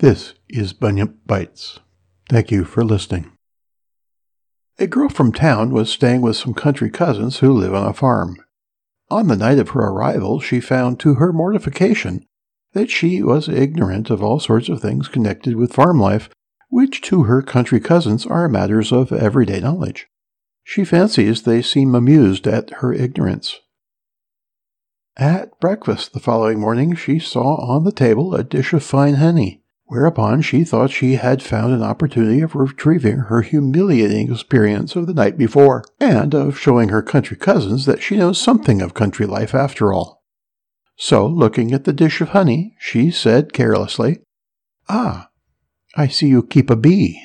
This is Bunyip Bites. Thank you for listening. A girl from town was staying with some country cousins who live on a farm. On the night of her arrival, she found to her mortification that she was ignorant of all sorts of things connected with farm life, which to her country cousins are matters of everyday knowledge. She fancies they seem amused at her ignorance. At breakfast the following morning, she saw on the table a dish of fine honey whereupon she thought she had found an opportunity of retrieving her humiliating experience of the night before, and of showing her country cousins that she knows something of country life after all. So, looking at the dish of honey, she said carelessly, Ah, I see you keep a bee.